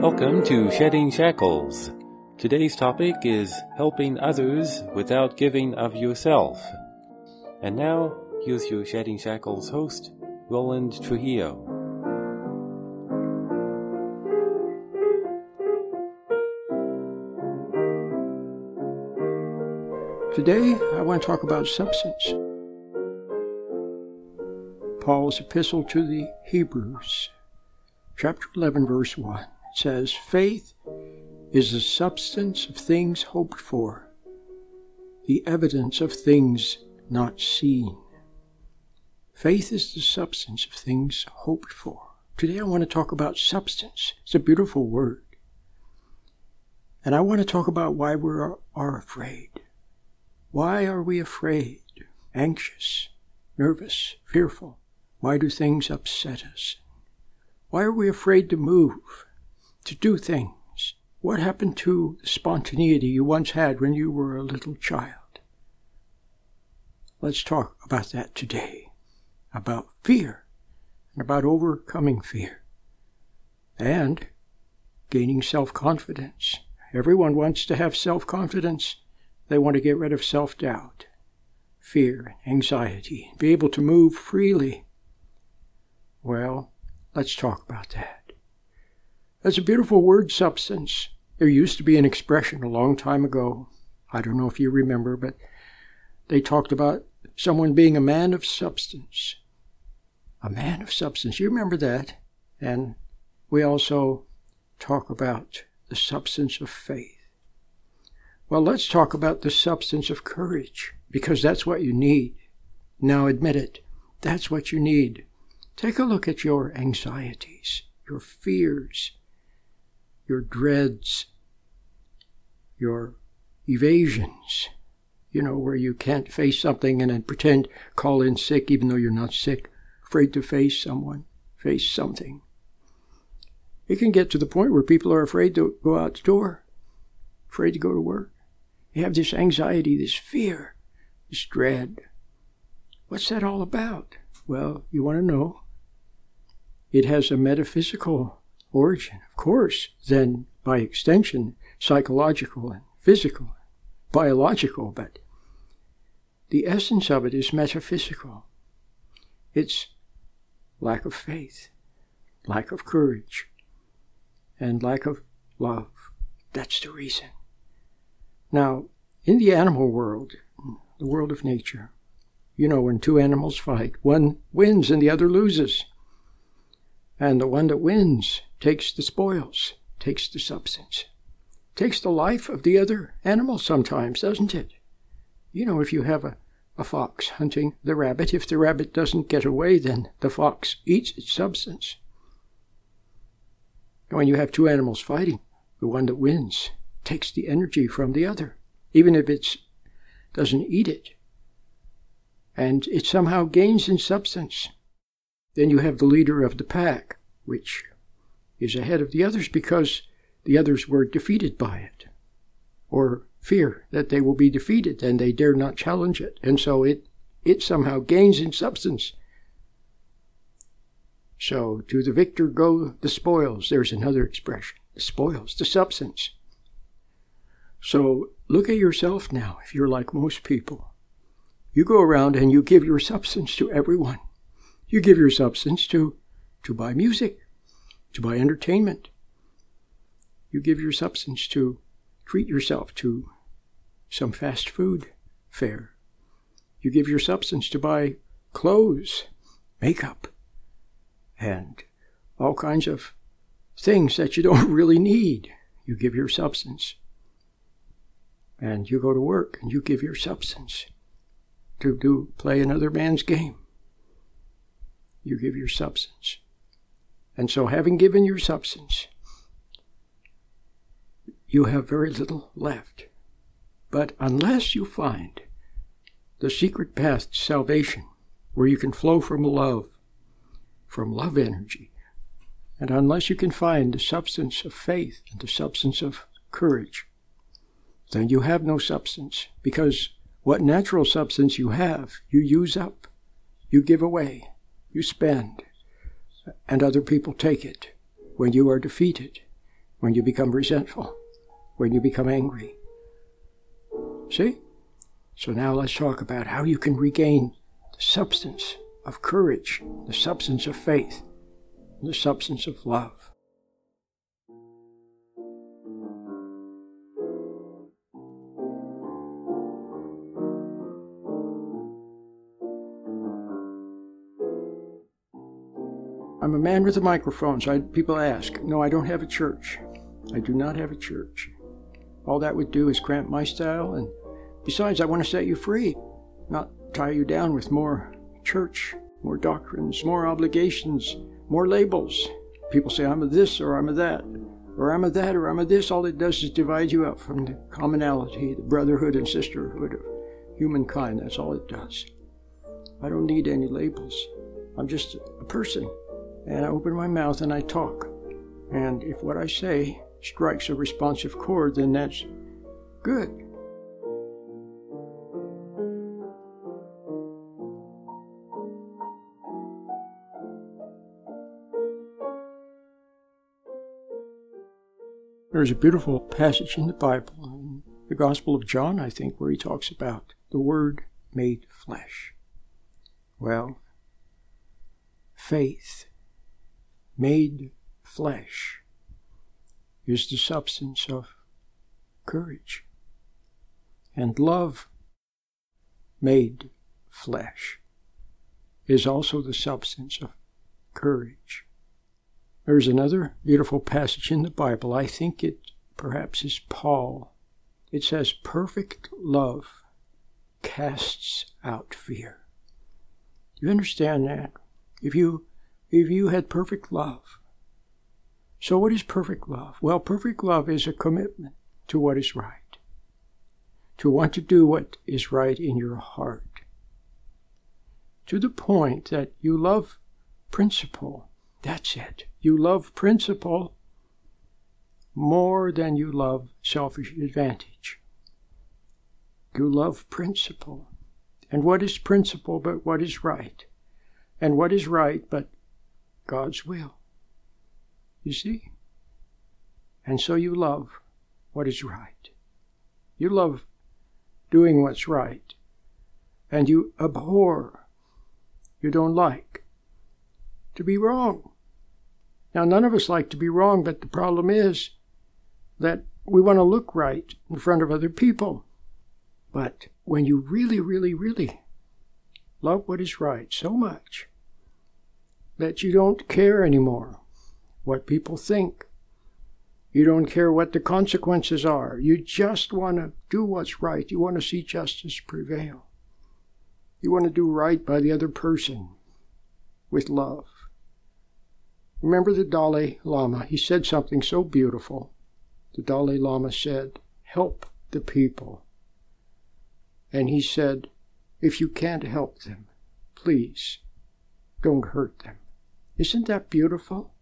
Welcome to Shedding Shackles. Today's topic is helping others without giving of yourself. And now, here's your Shedding Shackles host, Roland Trujillo. Today, I want to talk about substance. Paul's epistle to the Hebrews, chapter 11, verse 1 says, Faith is the substance of things hoped for, the evidence of things not seen. Faith is the substance of things hoped for. Today I want to talk about substance. It's a beautiful word. And I want to talk about why we are afraid. Why are we afraid, anxious, nervous, fearful? Why do things upset us? Why are we afraid to move, to do things? What happened to the spontaneity you once had when you were a little child? Let's talk about that today. About fear and about overcoming fear and gaining self confidence. Everyone wants to have self confidence. They want to get rid of self doubt, fear, anxiety, be able to move freely. Well, let's talk about that. That's a beautiful word, substance. There used to be an expression a long time ago. I don't know if you remember, but they talked about someone being a man of substance. A man of substance. You remember that? And we also talk about the substance of faith. Well, let's talk about the substance of courage, because that's what you need. Now admit it. That's what you need. Take a look at your anxieties, your fears, your dreads, your evasions, you know, where you can't face something and then pretend, call in sick even though you're not sick, afraid to face someone, face something. It can get to the point where people are afraid to go out the door, afraid to go to work. They have this anxiety, this fear, this dread. What's that all about? Well, you want to know? It has a metaphysical origin, of course, then by extension, psychological and physical, biological, but the essence of it is metaphysical. It's lack of faith, lack of courage, and lack of love. That's the reason. Now, in the animal world, the world of nature, you know, when two animals fight, one wins and the other loses. And the one that wins takes the spoils, takes the substance, takes the life of the other animal sometimes, doesn't it? You know, if you have a, a fox hunting the rabbit, if the rabbit doesn't get away, then the fox eats its substance. When you have two animals fighting, the one that wins takes the energy from the other, even if it doesn't eat it. And it somehow gains in substance. Then you have the leader of the pack, which is ahead of the others because the others were defeated by it, or fear that they will be defeated and they dare not challenge it. And so it, it somehow gains in substance. So to the victor go the spoils. There's another expression. The spoils, the substance. So look at yourself now, if you're like most people. You go around and you give your substance to everyone. You give your substance to, to buy music, to buy entertainment. You give your substance to treat yourself to some fast food fare. You give your substance to buy clothes, makeup, and all kinds of things that you don't really need. You give your substance and you go to work and you give your substance to do play another man's game. You give your substance. And so having given your substance, you have very little left. But unless you find the secret path to salvation, where you can flow from love, from love energy, and unless you can find the substance of faith and the substance of courage, then you have no substance because what natural substance you have, you use up, you give away, you spend, and other people take it, when you are defeated, when you become resentful, when you become angry. See? So now let's talk about how you can regain the substance of courage, the substance of faith, the substance of love. Man with a microphone, so I, people ask. No, I don't have a church. I do not have a church. All that would do is cramp my style, and besides, I want to set you free, not tie you down with more church, more doctrines, more obligations, more labels. People say, I'm a this or I'm a that, or I'm a that or I'm a this. All it does is divide you up from the commonality, the brotherhood and sisterhood of humankind. That's all it does. I don't need any labels. I'm just a person and I open my mouth and I talk. And if what I say strikes a responsive chord, then that's good. There's a beautiful passage in the Bible, in the Gospel of John, I think, where he talks about the Word made flesh. Well, faith made flesh is the substance of courage. And love made flesh is also the substance of courage. There's another beautiful passage in the Bible. I think it perhaps is Paul. It says, Perfect love casts out fear. Do you understand that? If you if you had perfect love. So, what is perfect love? Well, perfect love is a commitment to what is right, to want to do what is right in your heart, to the point that you love principle. That's it. You love principle more than you love selfish advantage. You love principle. And what is principle but what is right? And what is right but God's will. You see? And so you love what is right. You love doing what's right. And you abhor, you don't like, to be wrong. Now, none of us like to be wrong, but the problem is that we want to look right in front of other people. But when you really, really, really love what is right so much that you don't care anymore what people think. You don't care what the consequences are. You just want to do what's right. You want to see justice prevail. You want to do right by the other person with love. Remember the Dalai Lama? He said something so beautiful. The Dalai Lama said, Help the people. And he said, If you can't help them, please don't hurt them. Isn't that beautiful?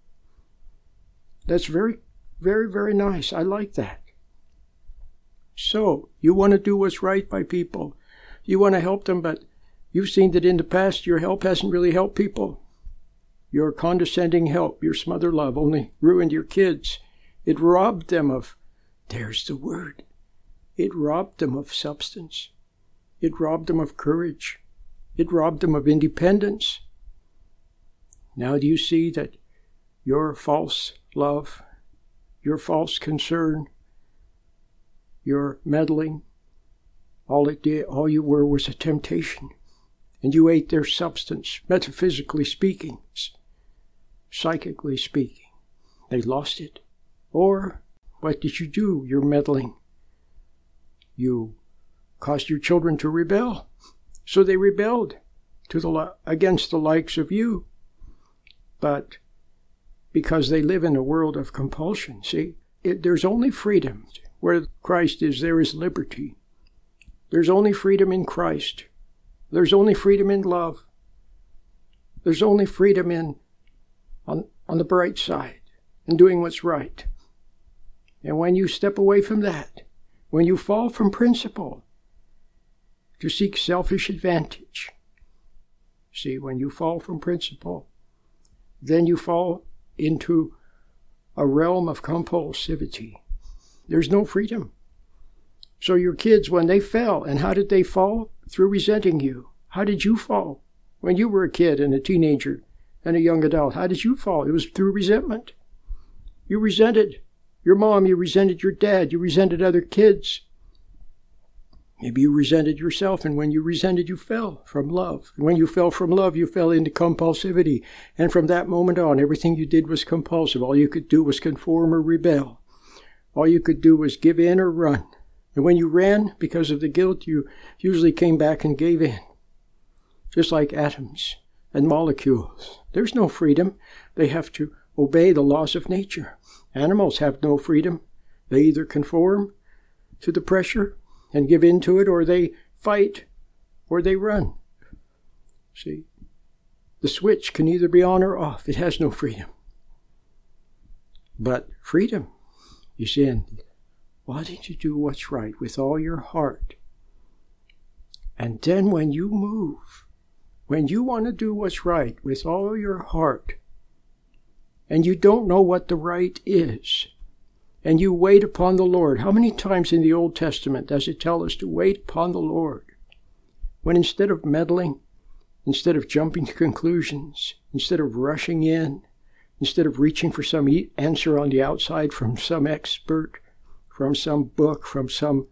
That's very, very, very nice. I like that. So, you want to do what's right by people. You want to help them, but you've seen that in the past your help hasn't really helped people. Your condescending help, your smother love only ruined your kids. It robbed them of, there's the word, it robbed them of substance. It robbed them of courage. It robbed them of independence. Now do you see that your false love, your false concern, your meddling, all it did, all you were was a temptation. And you ate their substance, metaphysically speaking, psychically speaking. They lost it. Or what did you do? You're meddling. You caused your children to rebel. So they rebelled to the against the likes of you but because they live in a world of compulsion. See, it, there's only freedom. Where Christ is, there is liberty. There's only freedom in Christ. There's only freedom in love. There's only freedom in on, on the bright side and doing what's right. And when you step away from that, when you fall from principle to seek selfish advantage, See, when you fall from principle, then you fall into a realm of compulsivity. There's no freedom. So your kids, when they fell, and how did they fall? Through resenting you. How did you fall? When you were a kid and a teenager and a young adult, how did you fall? It was through resentment. You resented your mom, you resented your dad, you resented other kids. Maybe you resented yourself, and when you resented, you fell from love. And when you fell from love, you fell into compulsivity. And from that moment on, everything you did was compulsive. All you could do was conform or rebel. All you could do was give in or run. And when you ran because of the guilt, you usually came back and gave in. Just like atoms and molecules. There's no freedom. They have to obey the laws of nature. Animals have no freedom. They either conform to the pressure and give in to it, or they fight, or they run. See? The switch can either be on or off. It has no freedom. But freedom is in wanting to do what's right with all your heart. And then when you move, when you want to do what's right with all your heart, and you don't know what the right is, and you wait upon the Lord. How many times in the Old Testament does it tell us to wait upon the Lord? When instead of meddling, instead of jumping to conclusions, instead of rushing in, instead of reaching for some answer on the outside from some expert, from some book, from some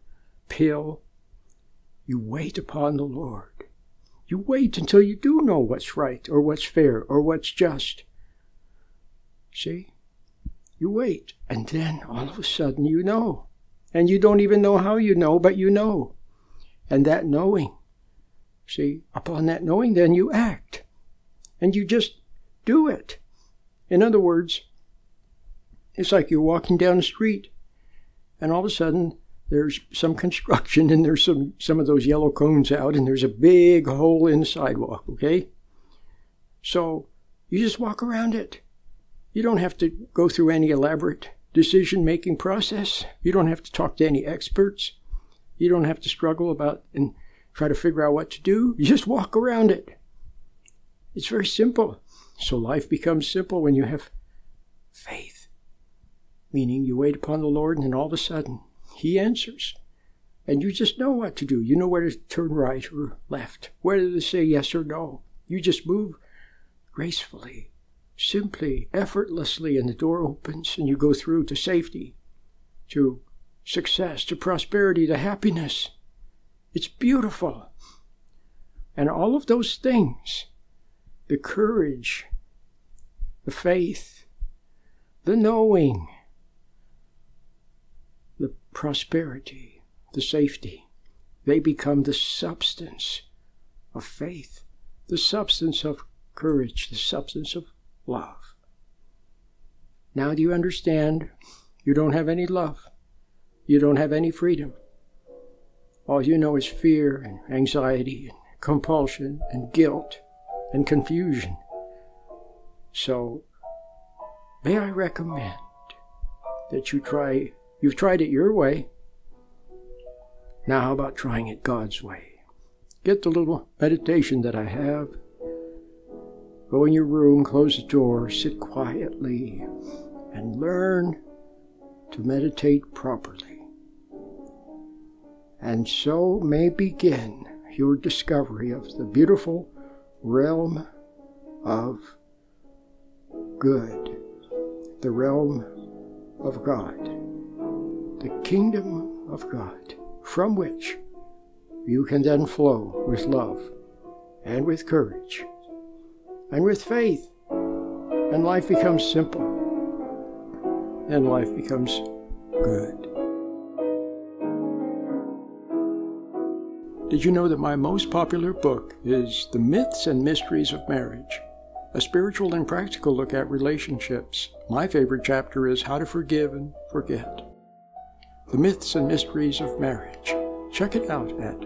pill. You wait upon the Lord. You wait until you do know what's right or what's fair or what's just. See? You wait, and then all of a sudden you know. And you don't even know how you know, but you know. And that knowing, see, upon that knowing, then you act. And you just do it. In other words, it's like you're walking down the street and all of a sudden there's some construction and there's some, some of those yellow cones out and there's a big hole in the sidewalk, okay? So you just walk around it. You don't have to go through any elaborate decision making process. You don't have to talk to any experts. You don't have to struggle about and try to figure out what to do. You just walk around it. It's very simple. So life becomes simple when you have faith meaning you wait upon the Lord and all of a sudden He answers. And you just know what to do. You know where to turn right or left, whether to say yes or no. You just move gracefully, simply, effortlessly, and the door opens and you go through to safety, to success, to prosperity, to happiness. It's beautiful. And all of those things the courage, the faith, the knowing, the prosperity, the safety. They become the substance of faith, the substance of courage, the substance of love. Now, do you understand? You don't have any love. You don't have any freedom. All you know is fear and anxiety and compulsion and guilt and confusion. So, may I recommend that you try You've tried it your way. Now, how about trying it God's way? Get the little meditation that I have. Go in your room, close the door, sit quietly, and learn to meditate properly. And so may begin your discovery of the beautiful realm of good, the realm of God the kingdom of God, from which you can then flow with love and with courage and with faith, and life becomes simple and life becomes good. Did you know that my most popular book is The Myths and Mysteries of Marriage? A spiritual and practical look at relationships. My favorite chapter is How to Forgive and Forget. The Myths and Mysteries of Marriage. Check it out at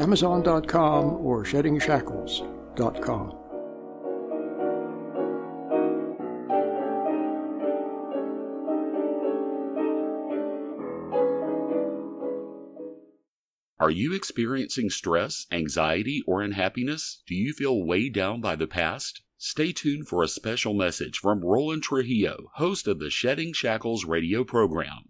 Amazon.com or SheddingShackles.com. Are you experiencing stress, anxiety, or unhappiness? Do you feel weighed down by the past? Stay tuned for a special message from Roland Trujillo, host of the Shedding Shackles radio program.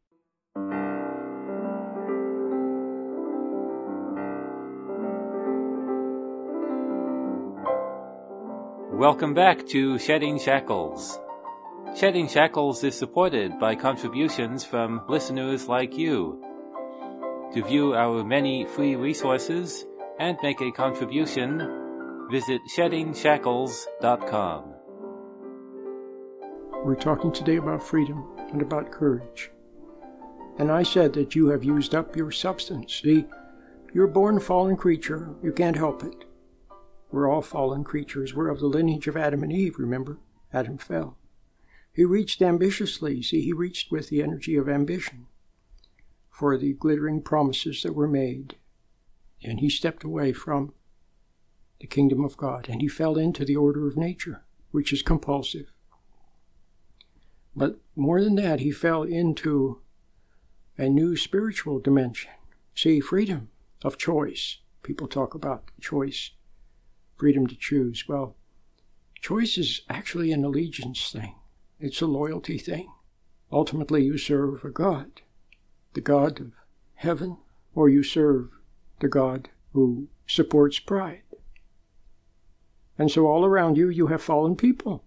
Welcome back to Shedding Shackles. Shedding Shackles is supported by contributions from listeners like you. To view our many free resources and make a contribution, visit sheddingshackles.com. We're talking today about freedom and about courage. And I said that you have used up your substance. See, you're born fallen creature. You can't help it. We're all fallen creatures. We're of the lineage of Adam and Eve, remember? Adam fell. He reached ambitiously. See, he reached with the energy of ambition for the glittering promises that were made. And he stepped away from the kingdom of God and he fell into the order of nature, which is compulsive. But more than that, he fell into a new spiritual dimension. See, freedom of choice. People talk about choice, freedom to choose. Well, choice is actually an allegiance thing, it's a loyalty thing. Ultimately, you serve a God, the God of heaven, or you serve the God who supports pride. And so, all around you, you have fallen people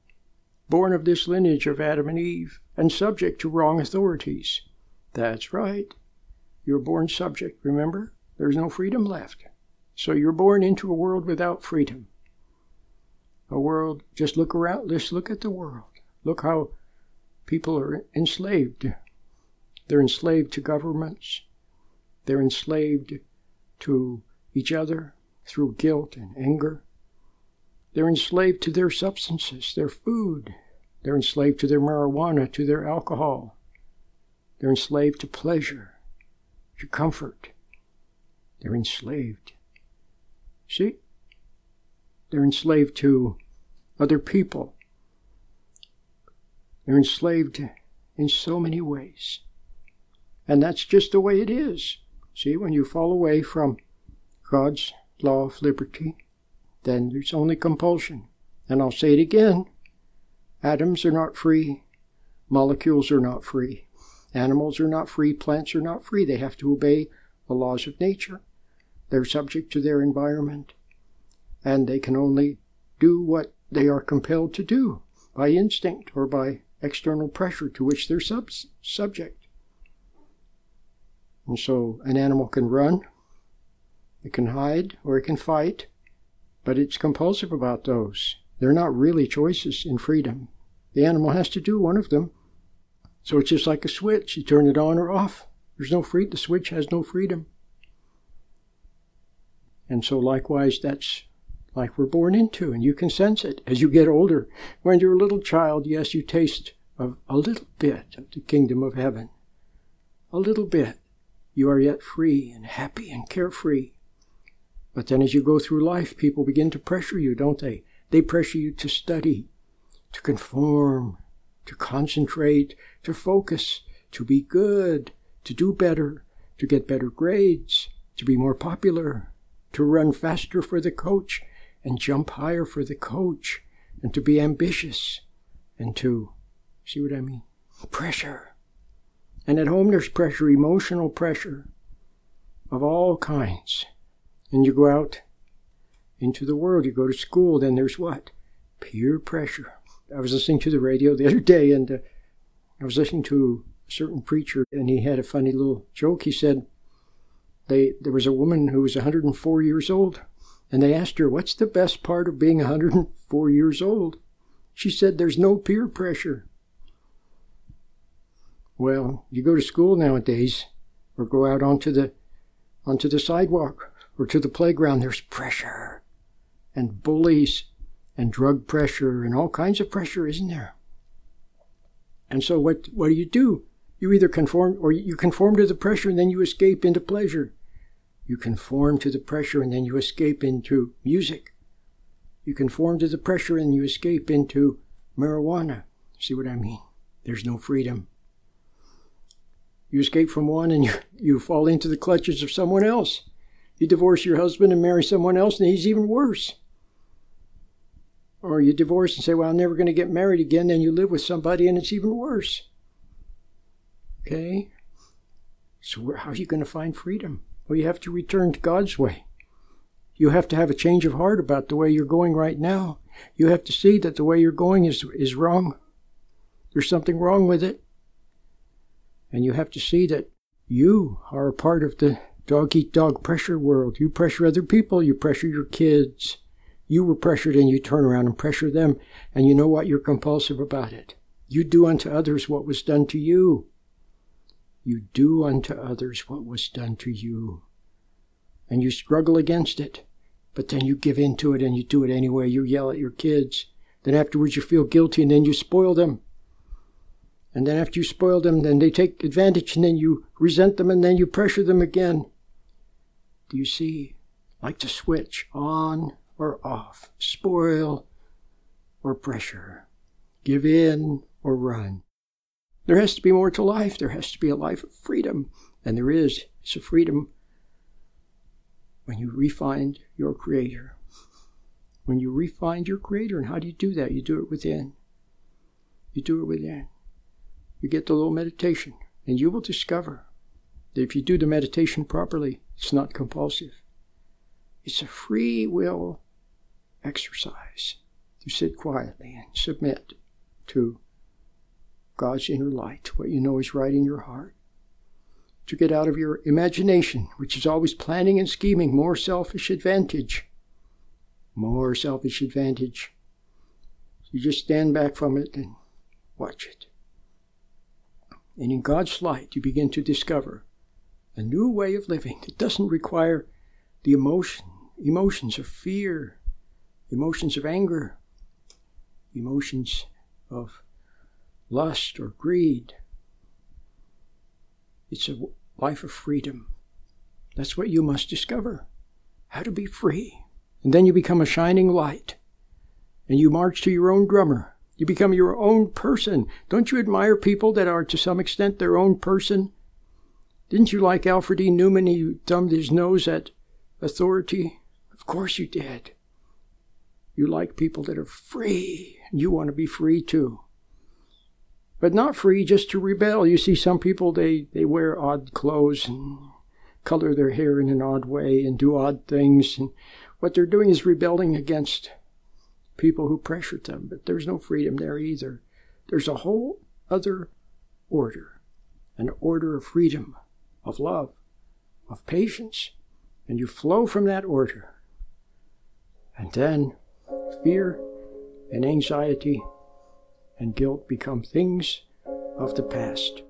born of this lineage of Adam and Eve, and subject to wrong authorities. That's right. You're born subject, remember? There's no freedom left. So you're born into a world without freedom. A world, just look around, just look at the world. Look how people are enslaved. They're enslaved to governments. They're enslaved to each other through guilt and anger. They're enslaved to their substances, their food. They're enslaved to their marijuana, to their alcohol. They're enslaved to pleasure, to comfort. They're enslaved. See? They're enslaved to other people. They're enslaved in so many ways. And that's just the way it is. See, when you fall away from God's law of liberty, then there's only compulsion. And I'll say it again atoms are not free, molecules are not free, animals are not free, plants are not free. They have to obey the laws of nature. They're subject to their environment, and they can only do what they are compelled to do by instinct or by external pressure to which they're sub- subject. And so an animal can run, it can hide, or it can fight, but it's compulsive about those. They're not really choices in freedom. The animal has to do one of them. So it's just like a switch. You turn it on or off. There's no free the switch has no freedom. And so likewise that's like we're born into, and you can sense it as you get older. When you're a little child, yes, you taste of a little bit of the kingdom of heaven. A little bit. You are yet free and happy and carefree. But then as you go through life, people begin to pressure you, don't they? They pressure you to study, to conform, to concentrate, to focus, to be good, to do better, to get better grades, to be more popular, to run faster for the coach and jump higher for the coach, and to be ambitious, and to, see what I mean? Pressure. And at home there's pressure, emotional pressure of all kinds and you go out into the world, you go to school, then there's what? Peer pressure. I was listening to the radio the other day, and uh, I was listening to a certain preacher, and he had a funny little joke. He said, they, there was a woman who was 104 years old, and they asked her, What's the best part of being 104 years old? She said, There's no peer pressure. Well, you go to school nowadays, or go out onto the onto the sidewalk or to the playground, there's pressure. and bullies and drug pressure and all kinds of pressure, isn't there? And so what, what do you do? You either conform or you conform to the pressure and then you escape into pleasure. You conform to the pressure and then you escape into music. You conform to the pressure and you escape into marijuana. See what I mean? There's no freedom. You escape from one and you, you fall into the clutches of someone else. You divorce your husband and marry someone else, and he's even worse. Or you divorce and say, Well, I'm never going to get married again, then you live with somebody and it's even worse. Okay? So, how are you going to find freedom? Well, you have to return to God's way. You have to have a change of heart about the way you're going right now. You have to see that the way you're going is, is wrong. There's something wrong with it. And you have to see that you are a part of the dog eat dog pressure world. You pressure other people, you pressure your kids. You were pressured and you turn around and pressure them, and you know what? You're compulsive about it. You do unto others what was done to you. You do unto others what was done to you. And you struggle against it, but then you give in to it and you do it anyway. You yell at your kids. Then afterwards you feel guilty and then you spoil them. And then after you spoil them, then they take advantage and then you resent them and then you pressure them again. Do you see? Like to switch on or off, spoil or pressure, give in or run. There has to be more to life. There has to be a life of freedom. And there is. It's a freedom when you refind your Creator. When you refind your Creator, and how do you do that? You do it within. You do it within. You get the little meditation, and you will discover that if you do the meditation properly, it's not compulsive. It's a free will exercise to sit quietly and submit to God's inner light, what you know is right in your heart. To get out of your imagination, which is always planning and scheming, more selfish advantage. More selfish advantage. You just stand back from it and watch it. And in God's light, you begin to discover a new way of living that doesn't require the emotion, emotions of fear, emotions of anger, emotions of lust or greed. It's a life of freedom. That's what you must discover how to be free. And then you become a shining light. And you march to your own drummer. You become your own person. Don't you admire people that are to some extent their own person? Didn't you like Alfred E. Neuman? He thumbed his nose at authority. Of course you did. You like people that are free, and you want to be free too. But not free just to rebel. You see, some people, they, they wear odd clothes and color their hair in an odd way and do odd things. And what they're doing is rebelling against people who pressured them. But there's no freedom there either. There's a whole other order, an order of freedom, of love, of patience. And you flow from that order. And then fear and anxiety and guilt become things of the past.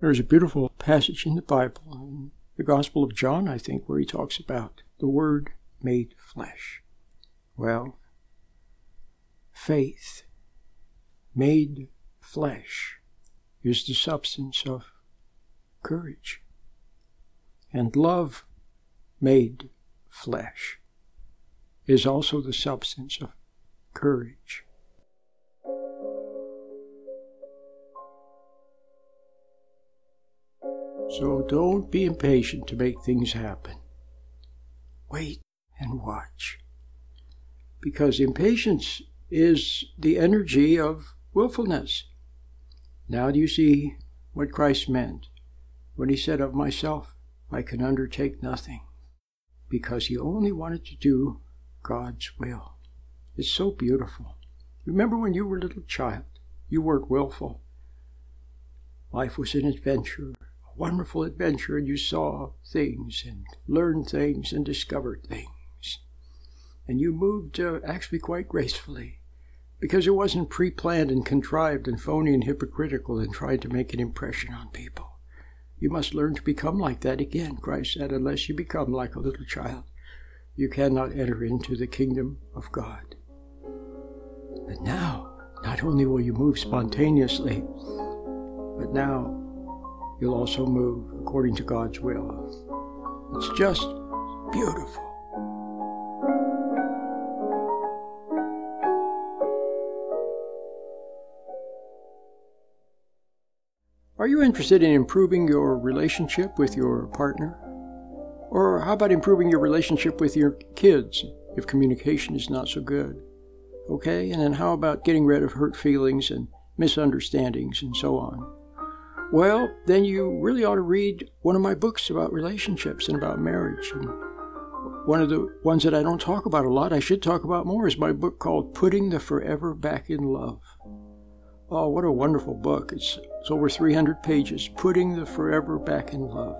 There's a beautiful passage in the Bible, in the Gospel of John, I think, where he talks about the Word made flesh. Well, faith made flesh is the substance of courage. And love made flesh is also the substance of courage. So don't be impatient to make things happen. Wait and watch. Because impatience is the energy of willfulness. Now do you see what Christ meant when he said, Of myself I can undertake nothing? Because he only wanted to do God's will. It's so beautiful. Remember when you were a little child? You weren't willful. Life was an adventure, a wonderful adventure, and you saw things and learned things and discovered things. And you moved uh, actually quite gracefully because it wasn't pre planned and contrived and phony and hypocritical and tried to make an impression on people. You must learn to become like that again, Christ said, unless you become like a little child. you cannot enter into the kingdom of God. But now, not only will you move spontaneously, but now you'll also move according to God's will. It's just beautiful. Are you interested in improving your relationship with your partner? Or how about improving your relationship with your kids if communication is not so good? Okay, and then how about getting rid of hurt feelings and misunderstandings and so on? Well, then you really ought to read one of my books about relationships and about marriage. And one of the ones that I don't talk about a lot, I should talk about more, is my book called Putting the Forever Back in Love. Oh, what a wonderful book. It's, it's over 300 pages. Putting the Forever Back in Love.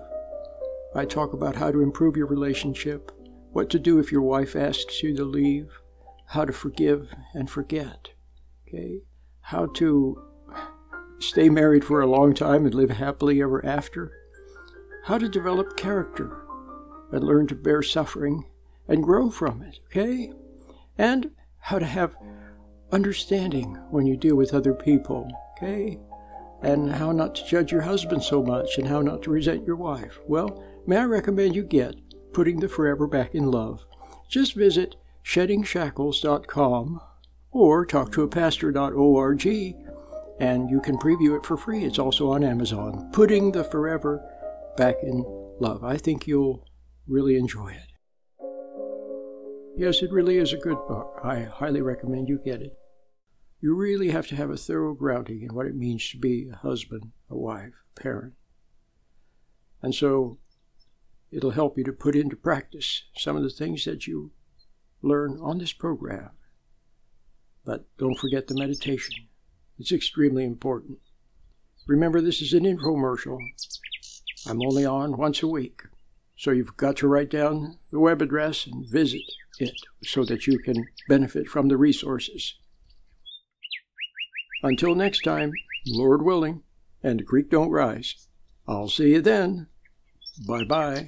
I talk about how to improve your relationship, what to do if your wife asks you to leave, how to forgive and forget. Okay? How to stay married for a long time and live happily ever after, how to develop character and learn to bear suffering and grow from it, okay? And how to have understanding when you deal with other people, okay? And how not to judge your husband so much and how not to resent your wife. Well, may I recommend you get Putting the Forever Back in Love? Just visit sheddingshackles.com or talk to a pastor.org and you can preview it for free. It's also on Amazon. Putting the Forever Back in Love. I think you'll really enjoy it. Yes, it really is a good book. I highly recommend you get it. You really have to have a thorough grounding in what it means to be a husband, a wife, a parent. And so it'll help you to put into practice some of the things that you learn on this program. But don't forget the meditation. It's extremely important. Remember, this is an infomercial. I'm only on once a week. So you've got to write down the web address and visit it so that you can benefit from the resources. Until next time, Lord willing, and the creek don't rise. I'll see you then. Bye bye.